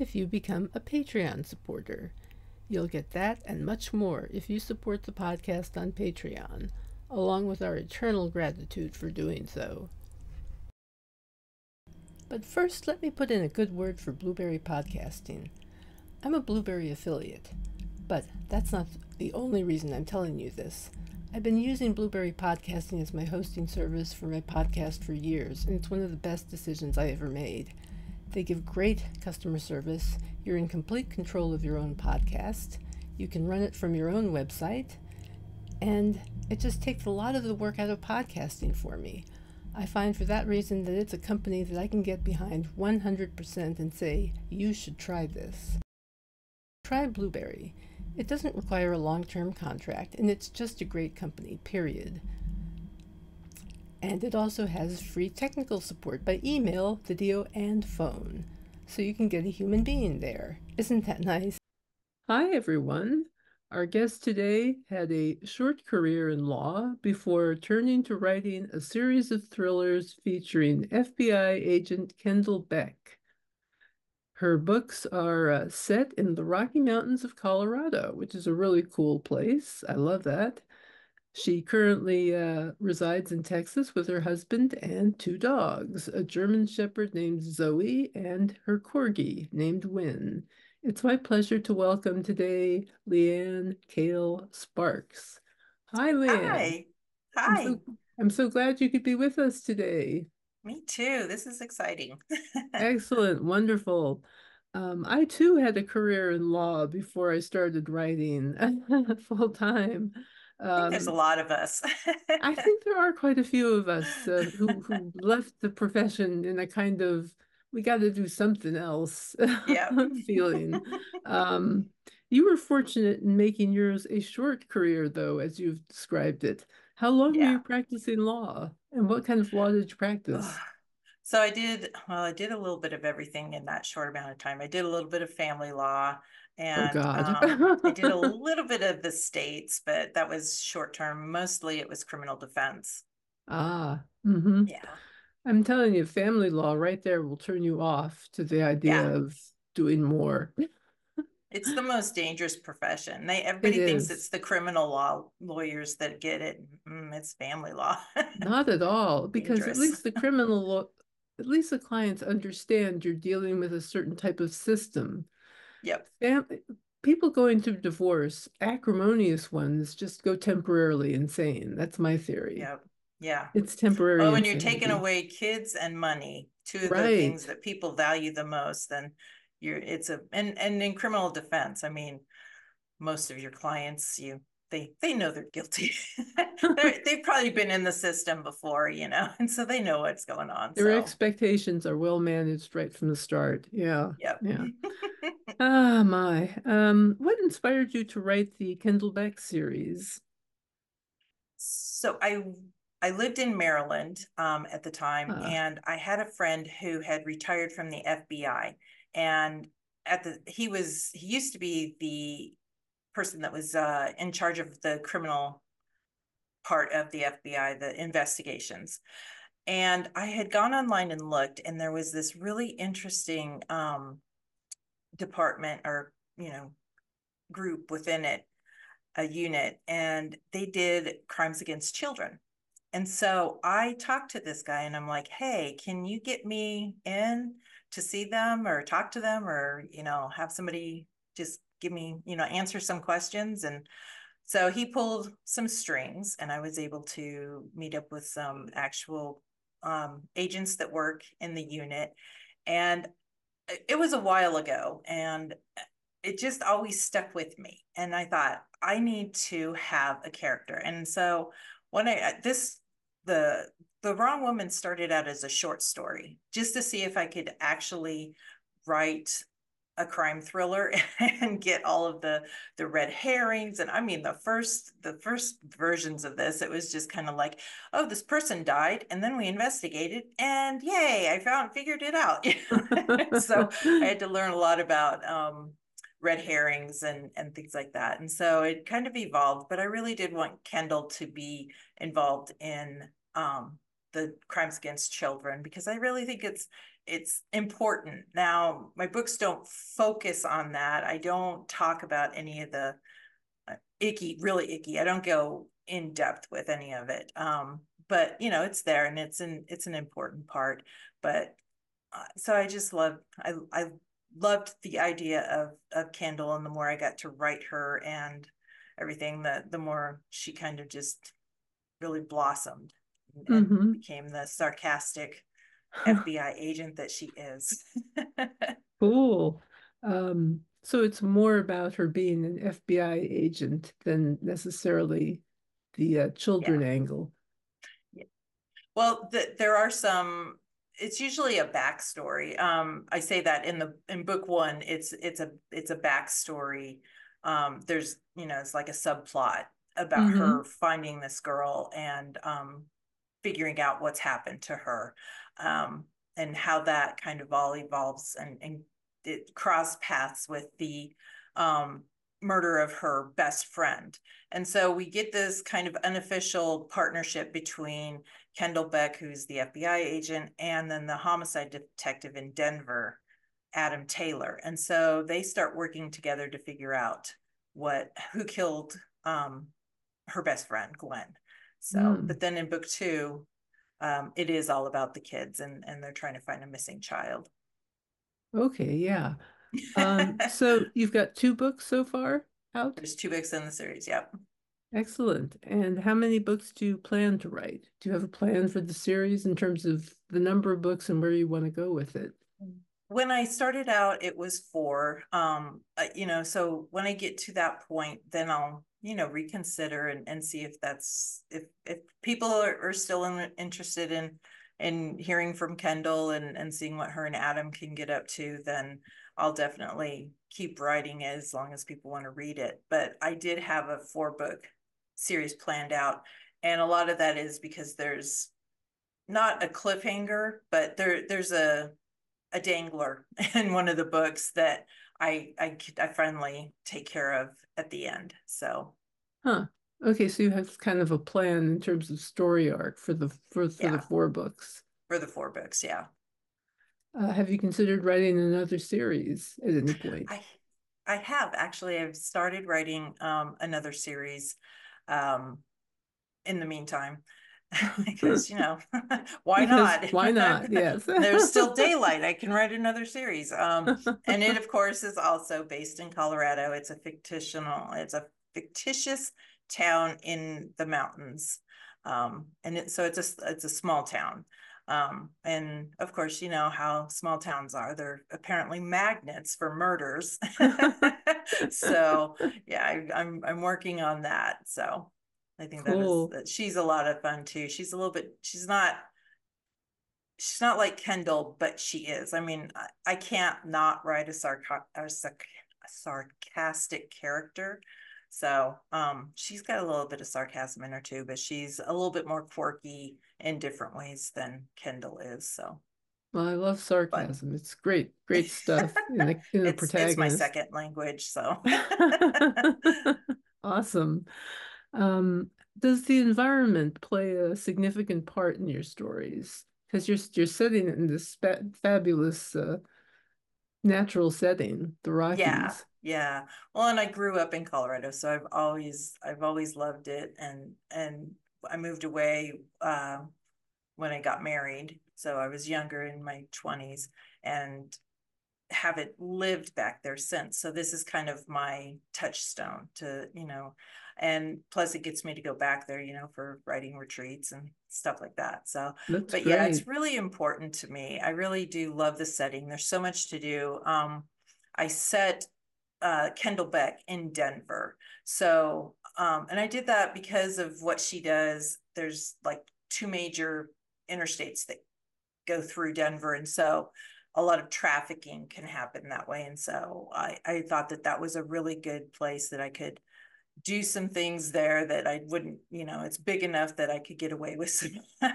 if you become a Patreon supporter. You'll get that and much more if you support the podcast on Patreon, along with our eternal gratitude for doing so. But first, let me put in a good word for Blubrry Podcasting. I'm a Blubrry affiliate, but that's not the only reason I'm telling you this. I've been using Blubrry Podcasting as my hosting service for my podcast for years, and it's one of the best decisions I ever made. They give great customer service. You're in complete control of your own podcast. You can run it from your own website. And it just takes a lot of the work out of podcasting for me. I find for that reason that it's a company that I can get behind 100% and say, you should try this. Try Blubrry. It doesn't require a long term contract, and it's just a great company, period. And it also has free technical support by email, video, and phone. So you can get a human being there. Isn't that nice? Hi, everyone. Our guest today had a short career in law before turning to writing a series of thrillers featuring FBI agent Kendall Beck. Her books are uh, set in the Rocky Mountains of Colorado, which is a really cool place. I love that. She currently uh, resides in Texas with her husband and two dogs, a German Shepherd named Zoe and her Corgi named Wynn. It's my pleasure to welcome today Leanne Kale Sparks. Hi, Leanne. Hi. Hi. I'm so, I'm so glad you could be with us today. Me too. This is exciting. Excellent. Wonderful. Um, I too had a career in law before I started writing full time. Um, there's a lot of us. I think there are quite a few of us uh, who, who left the profession in a kind of we got to do something else feeling. Um, you were fortunate in making yours a short career, though, as you've described it. How long yeah. were you practicing law, and what kind of law did you practice? So I did, well, I did a little bit of everything in that short amount of time. I did a little bit of family law. Oh, and oh um, I did a little bit of the states, but that was short term. Mostly it was criminal defense. Ah, mm-hmm. yeah. I'm telling you, family law right there will turn you off to the idea yeah. of doing more. It's the most dangerous profession. They everybody it thinks is. it's the criminal law lawyers that get it. Mm, it's family law. Not at all, because dangerous. at least the criminal law, at least the clients understand you're dealing with a certain type of system. Yep. Family, people going through divorce, acrimonious ones, just go temporarily insane. That's my theory. Yep. Yeah. It's temporary. Oh, when you're taking away kids and money, two of right. the things that people value the most, then you're it's a and and in criminal defense, I mean, most of your clients, you they they know they're guilty. they've probably been in the system before, you know, and so they know what's going on. Their so. expectations are well managed right from the start. Yeah. Yep. Yeah. ah, my. Um, what inspired you to write the Kendall Beck series? So I I lived in Maryland um, at the time, uh. and I had a friend who had retired from the FBI, and at the he was he used to be the person that was uh, in charge of the criminal part of the FBI, the investigations. And I had gone online and looked, and there was this really interesting um, department or you know group within it, a unit, and they did crimes against children. And so I talked to this guy, and I'm like, "Hey, can you get me in to see them, or talk to them, or you know, have somebody just give me, you know, answer some questions. And so he pulled some strings and I was able to meet up with some actual um, agents that work in the unit. And it was a while ago and it just always stuck with me. And I thought, I need to have a character. And so when I, this, the, the wrong woman started out as a short story just to see if I could actually write a crime thriller and get all of the the red herrings and i mean the first the first versions of this it was just kind of like oh this person died and then we investigated and yay i found figured it out. So i had to learn a lot about um, red herrings and and things like that and so it kind of evolved but i really did want kendall to be involved in um, the crimes against children because i really think it's it's important. Now, my books don't focus on that. I don't talk about any of the uh, icky, really icky. I don't go in depth with any of it. Um, but you know, it's there and it's an it's an important part. But uh, so I just love I I loved the idea of of Kendall, and the more I got to write her and everything, the the more she kind of just really blossomed and mm-hmm. became the sarcastic FBI agent that she is. cool. Um, so it's more about her being an FBI agent than necessarily the uh, children yeah. angle. Yeah. Well, the, there are some. It's usually a backstory. Um, I say that in the in book one, it's it's a it's a backstory. Um, there's you know it's like a subplot about mm-hmm. her finding this girl and um, figuring out what's happened to her um, and how that kind of all evolves and, and it cross paths with the um, murder of her best friend. And so we get this kind of unofficial partnership between Kendall Beck, who's the FBI agent, and then the homicide detective in Denver, Adam Taylor. And so they start working together to figure out what who killed um, her best friend, Gwen. So, mm. but then in book two, um, it is all about the kids and and they're trying to find a missing child. Okay, yeah. Um, so you've got two books so far out. There's two books in the series. Yep. Excellent. And how many books do you plan to write? Do you have a plan for the series in terms of the number of books and where you want to go with it? When I started out, it was four. Um, uh, you know, so when I get to that point, then I'll you know reconsider and, and see if that's if if people are, are still in, interested in in hearing from kendall and and seeing what her and adam can get up to then i'll definitely keep writing it as long as people want to read it. But i did have a four book series planned out and a lot of that is because there's not a cliffhanger but there there's a a dangler in one of the books that I I I finally take care of at the end. So, huh? Okay, so you have kind of a plan in terms of story arc for the for, for yeah. the four books. For the four books, yeah. Uh, have you considered writing another series at any point? I I have actually. I've started writing um, another series. Um, in the meantime, because you know why not? why not? Yes. There's still daylight. I can write another series. Um and it of course is also based in colorado. It's a fictional it's a fictitious town in the mountains. Um and it, so it's a it's a small town. Um and of course you know how small towns are. They're apparently magnets for murders. So yeah I, i'm i'm working on that. So I think cool. that is she's a lot of fun too. She's a little bit she's not she's not like Kendall, but she is. I mean, I, I can't not write a, sarc- a, sarc- a sarcastic character. So um, she's got a little bit of sarcasm in her too, but she's a little bit more quirky in different ways than Kendall is. So. Well, I love sarcasm. But... it's great, great stuff in the, in the it's, protagonist. It's my second language, so. awesome. Um, does the environment play a significant part in your stories? Because you're you're setting it in this fabulous uh, natural setting, the Rockies. Yeah, yeah. Well, and I grew up in Colorado, so I've always I've always loved it, and and I moved away uh, when I got married, so I was younger in my twenties, and haven't lived back there since. So this is kind of my touchstone to you know and plus it gets me to go back there you know for writing retreats and stuff like that so That's but great. yeah it's really important to me i really do love the setting there's so much to do um i set uh, kendall beck in denver so um and i did that because of what she does there's like two major interstates that go through denver and so a lot of trafficking can happen that way. And so I, I thought that that was a really good place that I could do some things there that I wouldn't, you know, it's big enough that I could get away with some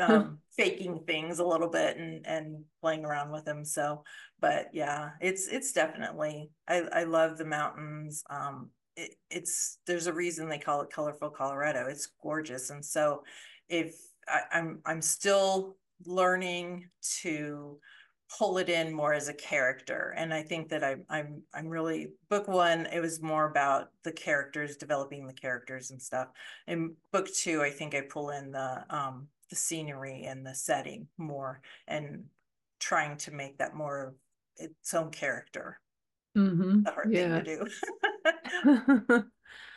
um, faking things a little bit and and playing around with them. So, but yeah, it's it's definitely I I love the mountains. Um, it, it's there's a reason they call it colorful Colorado. It's gorgeous, and so if I, I'm I'm still learning to pull it in more as a character and i think that i'm i'm i'm really book one it was more about the characters developing the characters and stuff in book two i think i pull in the um the scenery and the setting more and trying to make that more of its own character mm-hmm. the hard yeah. thing to do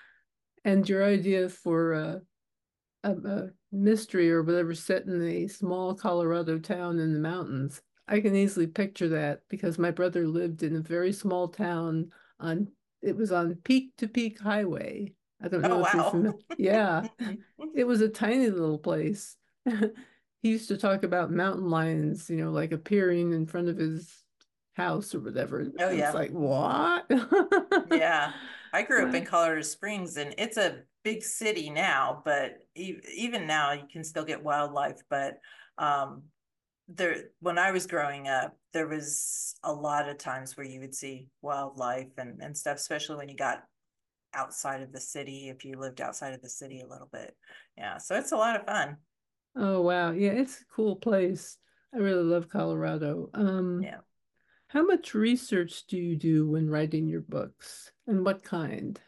and your idea for uh, a, a mystery or whatever set in a small colorado town in the mountains I can easily picture that because my brother lived in a very small town on it was on peak to peak highway. I don't know oh, if wow. you're familiar. Yeah. it was a tiny little place. he used to talk about mountain lions, you know, like appearing in front of his house or whatever. Oh yeah. It's like what? yeah. I grew up in Colorado Springs and it's a big city now, but even now you can still get wildlife, but um there when I was growing up, there was a lot of times where you would see wildlife and, and stuff, especially when you got outside of the city, if you lived outside of the city a little bit. Yeah. So it's a lot of fun. Oh wow. Yeah, it's a cool place. I really love Colorado. Um yeah. How much research do you do when writing your books and what kind?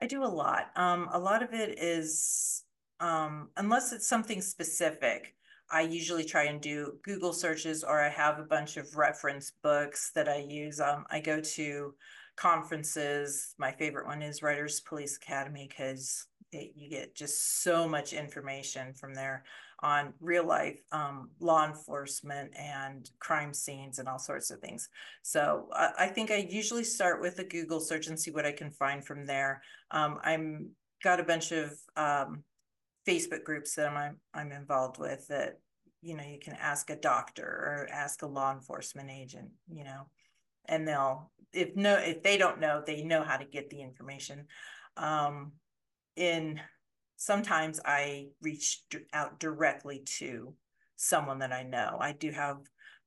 I do a lot. Um, a lot of it is um, unless it's something specific, I usually try and do Google searches or I have a bunch of reference books that I use. Um, I go to conferences. My favorite one is Writers Police Academy because you get just so much information from there on real life um, law enforcement and crime scenes and all sorts of things. So I, I, think I usually start with a Google search and see what I can find from there. Um, I'm got a bunch of um, Facebook groups that I'm I'm involved with that you know you can ask a doctor or ask a law enforcement agent, you know, and they'll if no if they don't know they know how to get the information. Um, in sometimes I reach out directly to someone that I know. I do have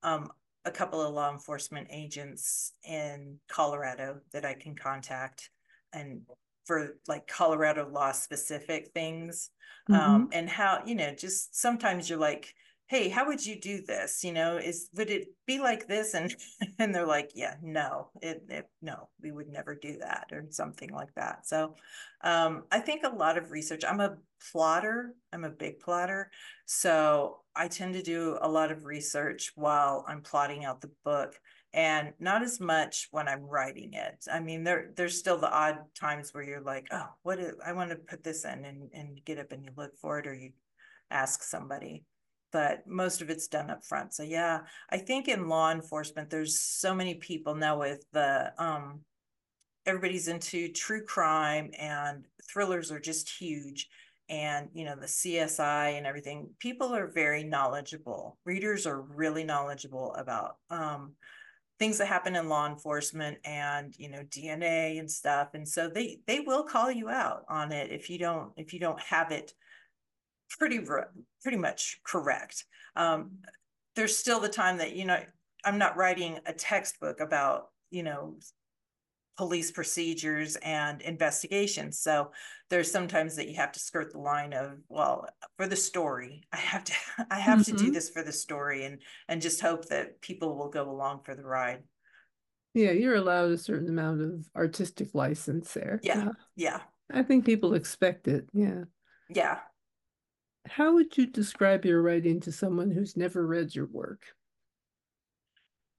um, a couple of law enforcement agents in Colorado that I can contact and for like Colorado law specific things. Um, mm-hmm. Um, and how, you know, just sometimes you're like, hey, how would you do this? You know, is would it be like this? And and they're like, yeah, no, it, it no, we would never do that or something like that. So um, I think a lot of research. I'm a plotter. I'm a big plotter. So I tend to do a lot of research while I'm plotting out the book and not as much when I'm writing it. I mean, there there's still the odd times where you're like, oh, what is, I want to put this in and, and get up and you look for it or you ask somebody. But most of it's done up front. So yeah, I think in law enforcement, there's so many people now with the um everybody's into true crime and thrillers are just huge and you know the csi and everything people are very knowledgeable readers are really knowledgeable about um, things that happen in law enforcement and you know dna and stuff and so they they will call you out on it if you don't if you don't have it pretty pretty much correct. Um, there's still the time that you know i'm not writing a textbook about you know police procedures and investigations. So there's sometimes that you have to skirt the line of, well, for the story, I have to I have mm-hmm. to do mm-hmm. this for the story and and just hope that people will go along for the ride. Yeah, you're allowed a certain amount of artistic license there. Yeah. Yeah. yeah. I think people expect it. Yeah. Yeah. How would you describe your writing to someone who's never read your work?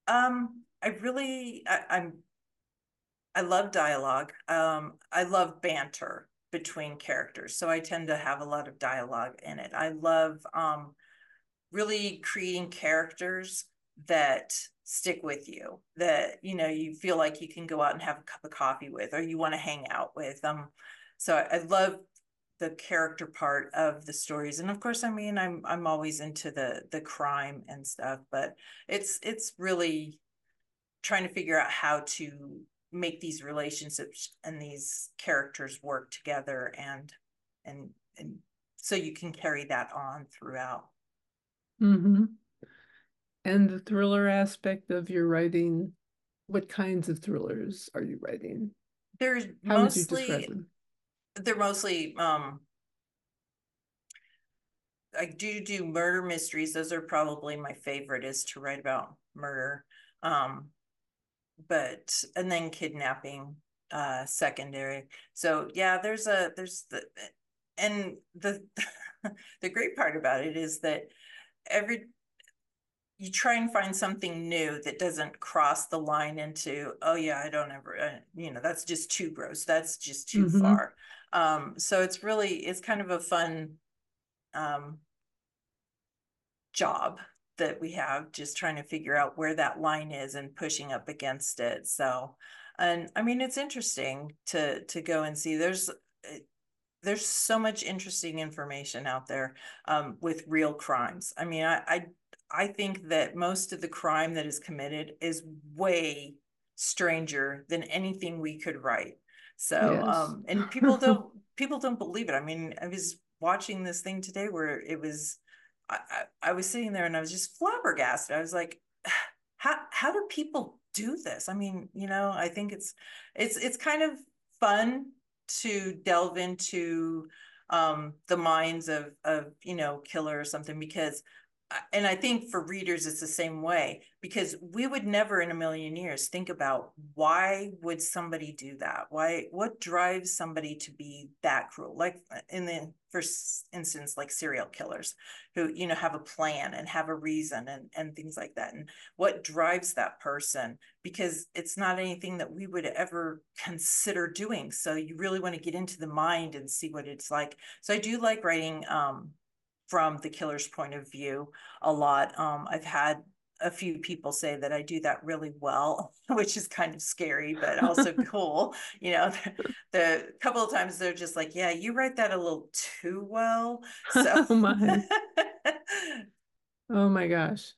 Um, I really I, I'm I love dialogue. Um, I love banter between characters. So I tend to have a lot of dialogue in it. I love um, really creating characters that stick with you, that, you know, you feel like you can go out and have a cup of coffee with or you want to hang out with. Um, so I, I love the character part of the stories and of course i mean i'm i'm always into the the crime and stuff but it's it's really trying to figure out how to make these relationships and these characters work together and and and so you can carry that on throughout mm-hmm. and the thriller aspect of your writing what kinds of thrillers are you writing there's How mostly they're mostly um I do do murder mysteries. Those are probably my favorite is to write about murder. Um but and then kidnapping uh secondary. So yeah, there's a there's the and the the great part about it is that every you try and find something new that doesn't cross the line into oh yeah i don't ever uh, you know that's just too gross that's just too mm-hmm. far um so it's really it's kind of a fun um job that we have just trying to figure out where that line is and pushing up against it so and i mean it's interesting to to go and see there's eh, there's so much interesting information out there um, with real crimes. I mean, I, I I think that most of the crime that is committed is way stranger than anything we could write. So, yes. um, and people don't people don't believe it. I mean, I was watching this thing today where it was, I, I, was sitting there and I was just flabbergasted. I was like, how how do people do this? I mean, you know, I think it's it's it's kind of fun to delve into um the minds of of you know killer or something because and I think for readers it's the same way because we would never in a million years think about why would somebody do that? Why what drives somebody to be that cruel? Like uh, in the first instance, like serial killers who, you know, have a plan and have a reason and, and things like that. And what drives that person? Because it's not anything that we would ever consider doing. So you really want to get into the mind and see what it's like. So I do like writing um from the killer's point of view a lot. Um, I've had a few people say that I do that really well, which is kind of scary, but also cool. You know, the, couple of times they're just like, yeah, you write that a little too well. So oh my. oh my gosh.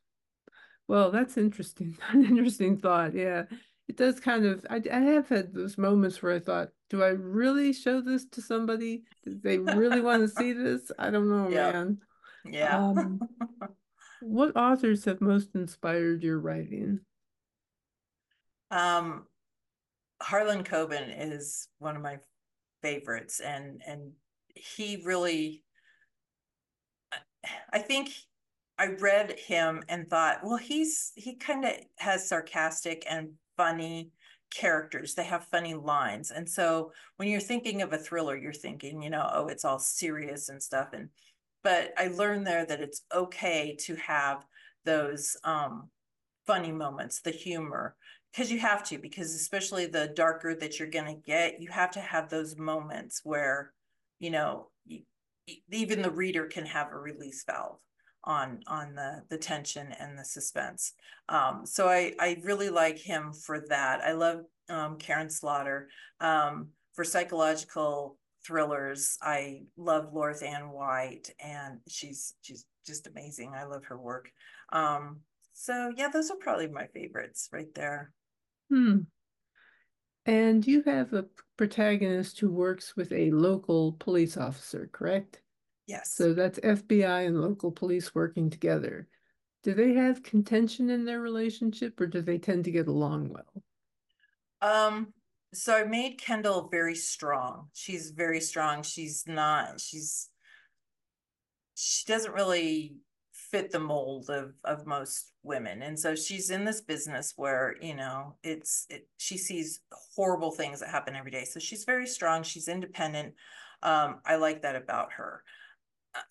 Well, that's interesting. An interesting thought. Yeah. It does kind of I, I have had those moments where I thought, do I really show this to somebody? Do they really want to see this? I don't know, yep. man. Yeah. Um, what authors have most inspired your writing? Um, Harlan Coben is one of my favorites, and and he really, I think I read him and thought, well, he's he kind of has sarcastic and funny characters they have funny lines and so when you're thinking of a thriller you're thinking you know oh it's all serious and stuff and but i learned there that it's okay to have those um, funny moments the humor because you have to because especially the darker that you're going to get you have to have those moments where you know even the reader can have a release valve on on the the tension and the suspense. Um, so I I really like him for that. I love um, Karin Slaughter um, for psychological thrillers. I love Loreth Anne White, and she's she's just amazing. I love her work. Um, so yeah, those are probably my favorites right there. Hmm. And you have a protagonist who works with a local police officer, correct? Yes. So that's FBI and local police working together. Do they have contention in their relationship or do they tend to get along well? Um, so I made Kendall very strong. She's very strong. She's not, she's, she doesn't really fit the mold of of most women and so she's in this business where you know it's it, she sees horrible things that happen every day so she's very strong she's independent um, i like that about her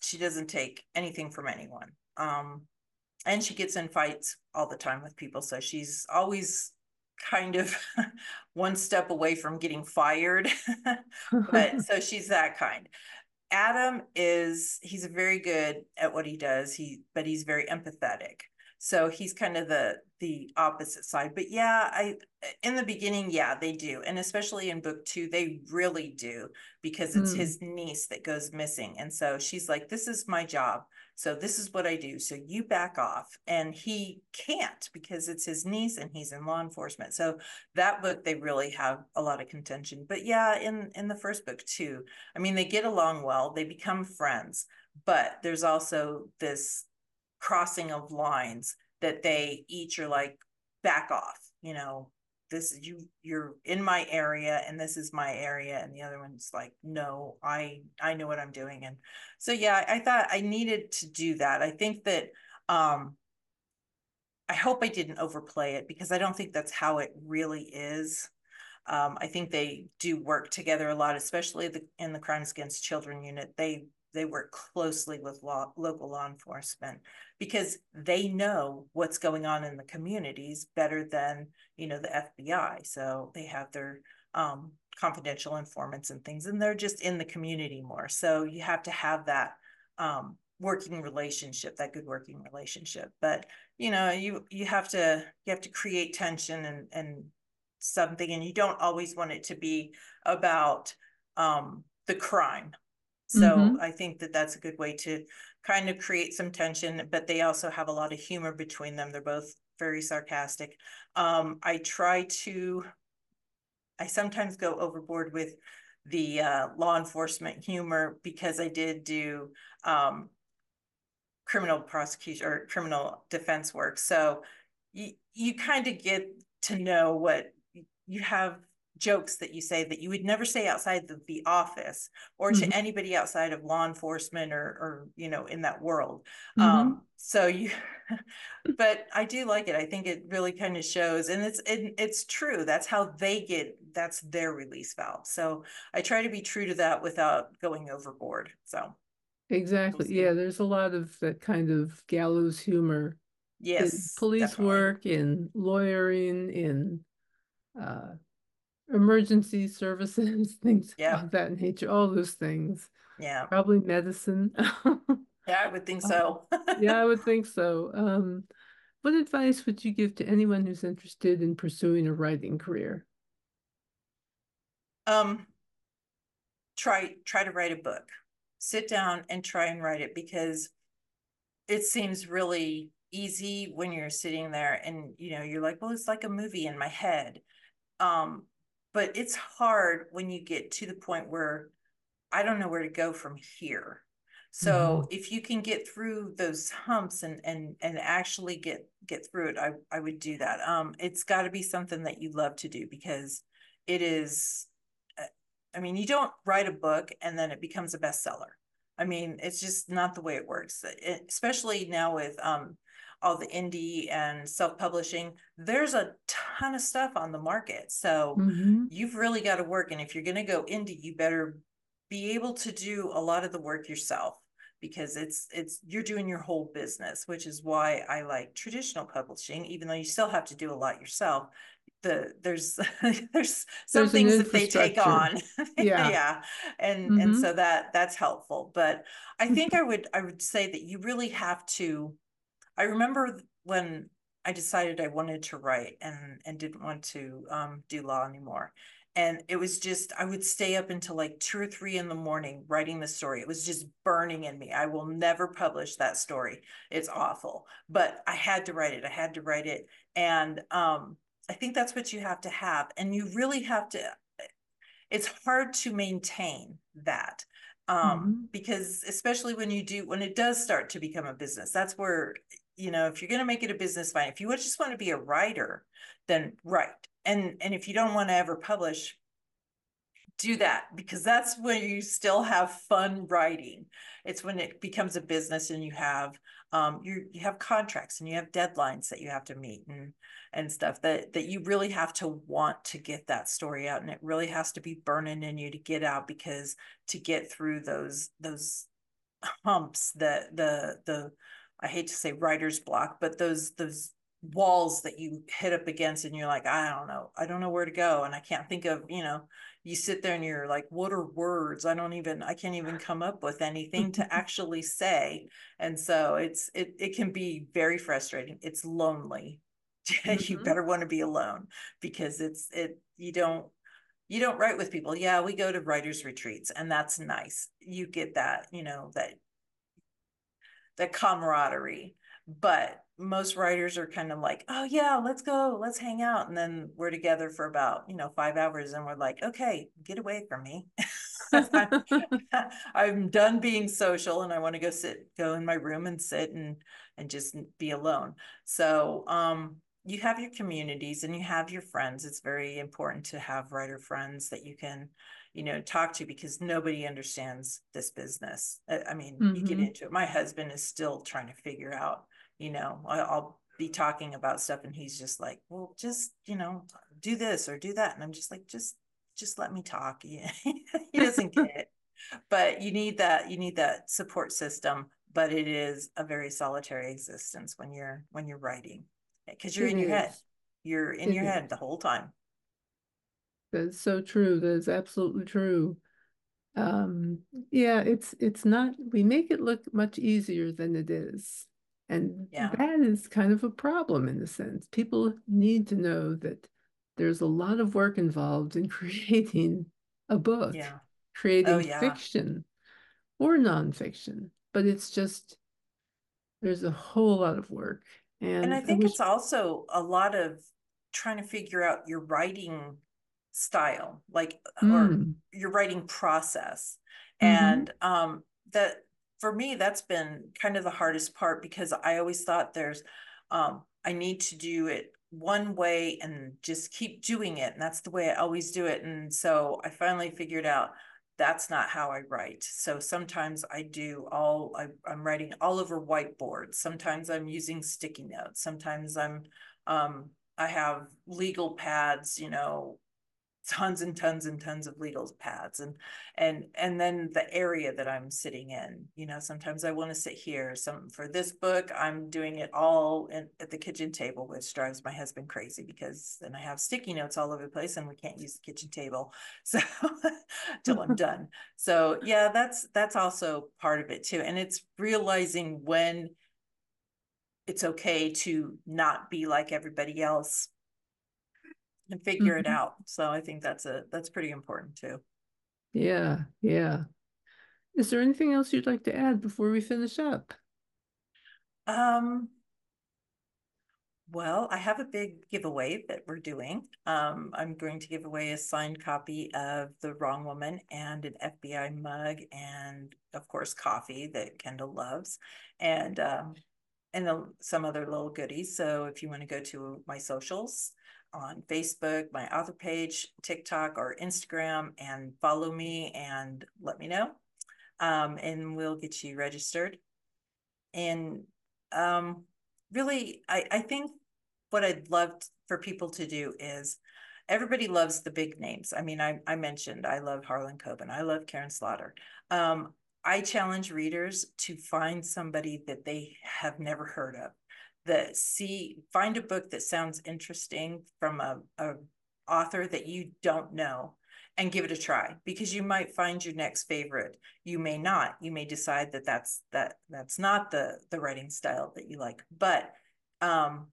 she doesn't take anything from anyone. Um, and she gets in fights all the time with people. So she's always kind of one step away from getting fired. but so she's that kind. Adam is he's very good at what he does. He but he's very empathetic. So he's kind of the the opposite side. But yeah i in the beginning yeah they do. And especially in book two they really do because it's mm. his niece that goes missing. And so she's like this is my job. So this is what i do. So you back off. And he can't because it's his niece and he's in law enforcement. So that book they really have a lot of contention. But yeah in in the first book too i mean they get along well. They become friends. But there's also this crossing of lines that they each are like back off you know this is you you're in my area and this is my area and the other one's like no i i know what i'm doing and so yeah i thought i needed to do that i think that um i hope i didn't overplay it because i don't think that's how it really is um, I think they do work together a lot, especially the, in the Crimes Against Children unit. They they work closely with law, local law enforcement because they know what's going on in the communities better than you know the FBI. So they have their um, confidential informants and things, and they're just in the community more. So you have to have that um, working relationship, that good working relationship. But you know, you you have to you have to create tension and and something, and you don't always want it to be about um, the crime so mm-hmm. I think that that's a good way to kind of create some tension, but they also have a lot of humor between them. They're both very sarcastic. Um, I try to, I sometimes go overboard with the uh, law enforcement humor because I did do um, criminal prosecution or criminal defense work. So you, you kind of get to know what you have jokes that you say that you would never say outside the, the office or to mm-hmm. anybody outside of law enforcement or or you know in that world. Mm-hmm. um so you but i do like it. I think it really kind of shows and it's it, it's true. That's how they get that's their release valve. So i try to be true to that without going overboard so. Exactly. yeah there's a lot of that kind of gallows humor yes police definitely. work in lawyering in uh emergency services, things yeah. of that nature, all those things. Yeah. Probably medicine. yeah, I would think so. yeah, I would think so. Um, what advice would you give to anyone who's interested in pursuing a writing career? Um, try try to write a book. Sit down and try and write it because it seems really easy when you're sitting there and you know you're like, well, it's like a movie in my head. Um, but it's hard when you get to the point where I don't know where to go from here. So mm-hmm. if you can get through those humps and and and actually get get through it, I I would do that. Um, it's got to be something that you love to do because it is. Uh, I mean, you don't write a book and then it becomes a bestseller. I mean, it's just not the way it works. It, especially now with um, all the indie and self-publishing there's a ton of stuff on the market. So mm-hmm. you've really got to work and if you're going to go indie you better be able to do a lot of the work yourself because it's it's you're doing your whole business which is why i like traditional publishing even though you still have to do a lot yourself. The there's there's some there's things that they take on. Yeah. Yeah. And mm-hmm. and so that that's helpful. But i think i would i would say that you really have to I remember when I decided I wanted to write and and didn't want to um, do law anymore. And it was just I would stay up until like two or three in the morning writing the story. It was just burning in me. I will never publish that story. It's awful, but I had to write it. I had to write it, and um, I think that's what you have to have. And you really have to. It's hard to maintain that um, mm-hmm. because especially when you do when it does start to become a business that's where you know if you're going to make it a business fine if you just want to be a writer then write. And and if you don't want to ever publish do that because that's when you still have fun writing. It's when it becomes a business and you have um you you have contracts and you have deadlines that you have to meet and and stuff that that you really have to want to get that story out. And it really has to be burning in you to get out because to get through those those humps the the the I hate to say writer's block, but those those walls that you hit up against and you're like, I don't know, I don't know where to go. And I can't think of, you know, you sit there and you're like, what are words? I don't even, I can't even come up with anything to actually say. And so it's, it, it can be very frustrating. It's lonely. Mm-hmm. you better want to be alone because it's, it, you don't, you don't write with people. Yeah, we go to writers retreats and that's nice. You get that, you know, that that camaraderie. But most writers are kind of like, oh yeah, let's go, let's hang out. And then we're together for about, you know, five hours and we're like, okay, get away from me. I'm, I'm done being social and I want to go sit, go in my room and sit and and just be alone. So um you have your communities and you have your friends. It's very important to have writer friends that you can, you know, talk to because nobody understands this business. I mean, mm-hmm. you get mm-hmm. into it. My husband is still trying to figure out, you know, I'll be talking about stuff and he's just like, well, just, you know, do this or do that. And I'm just like, just, just let me talk. he doesn't get it. But you need that, you need that support system, but it is a very solitary existence when you're, when you're writing because you're it in your head. You're in it your is. head the whole time. That's so true. That is absolutely true. Um, yeah, it's it's not. We make it look much easier than it is, and yeah. that is kind of a problem in a sense. People need to know that there's a lot of work involved in creating a book, yeah. creating oh, yeah. fiction or nonfiction. But it's just there's a whole lot of work and, and I think I wish... it's also a lot of trying to figure out your writing style, like mm. or your writing process. Mm-hmm. And um that for me, that's been kind of the hardest part because I always thought there's um I need to do it one way and just keep doing it. And that's the way I always do it. And so I finally figured out that's not how I write. So sometimes I do all, I, am writing all over whiteboards. Sometimes I'm using sticky notes. Sometimes I'm, um, I have legal pads, you know, tons and tons and tons of legal pads and and and then the area that i'm sitting in you know sometimes i want to sit here some for this book i'm doing it all in, at the kitchen table which drives my husband crazy because then i have sticky notes all over the place and we can't use the kitchen table so till i'm done. So yeah that's that's also part of it too and it's realizing when it's okay to not be like everybody else and figure it mm-hmm. out. So I think that's a that's pretty important too. Yeah, yeah. Is there anything else you'd like to add before we finish up? Um well, I have a big giveaway that we're doing. Um, I'm going to give away a signed copy of The Wrong Woman and an FBI mug, and of course, coffee that Kendall loves, and um, and some other little goodies. So if you want to go to my socials, on Facebook, my author page, TikTok, or Instagram, and follow me and let me know. Um, and we'll get you registered. And um, really, I, I think what I'd love for people to do is everybody loves the big names. I mean, I, I mentioned I love Harlan Coben, I love Karin Slaughter. Um, I challenge readers to find somebody that they have never heard of that see find a book that sounds interesting from a, a author that you don't know and give it a try because you might find your next favorite. You may not. You may decide that that's that that's not the the writing style that you like. But um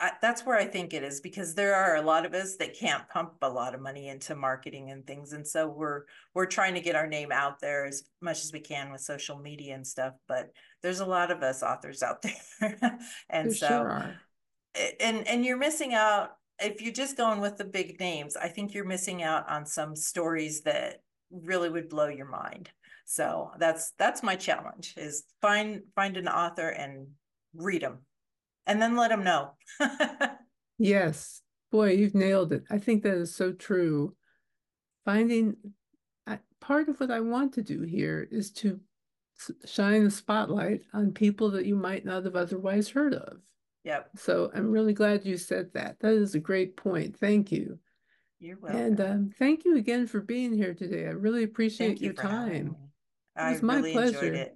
I, that's where I think it is because there are a lot of us that can't pump a lot of money into marketing and things, and so we're we're trying to get our name out there as much as we can with social media and stuff. But there's a lot of us authors out there, and there so sure and and you're missing out if you're just going with the big names. I think you're missing out on some stories that really would blow your mind. So that's that's my challenge: is find find an author and read them and then let them know. yes. Boy, you've nailed it. I think that is so true. Finding part of what I want to do here is to shine a spotlight on people that you might not have otherwise heard of. Yep. So I'm really glad you said that. That is a great point. Thank you. You're welcome. And um, thank you again for being here today. I really appreciate thank your you time. It was I my really pleasure.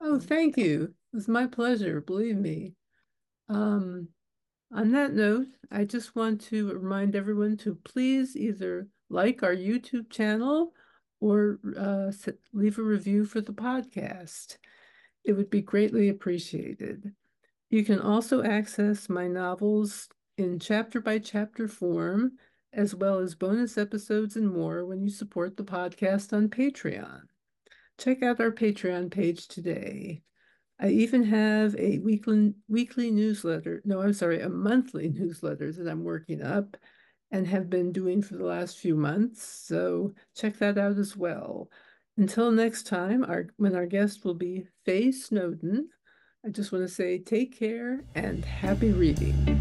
Oh, thank you. It was my pleasure. Believe me. Um, on that note, I just want to remind everyone to please either like our YouTube channel or uh, leave a review for the podcast. It would be greatly appreciated. You can also access my novels in chapter by chapter form, as well as bonus episodes and more when you support the podcast on Patreon. Check out our Patreon page today. I even have a weekly weekly newsletter. No, I'm sorry, a monthly newsletter that I'm working up and have been doing for the last few months. So check that out as well. Until next time, our when our guest will be Faye Snowden, I just want to say take care and happy reading.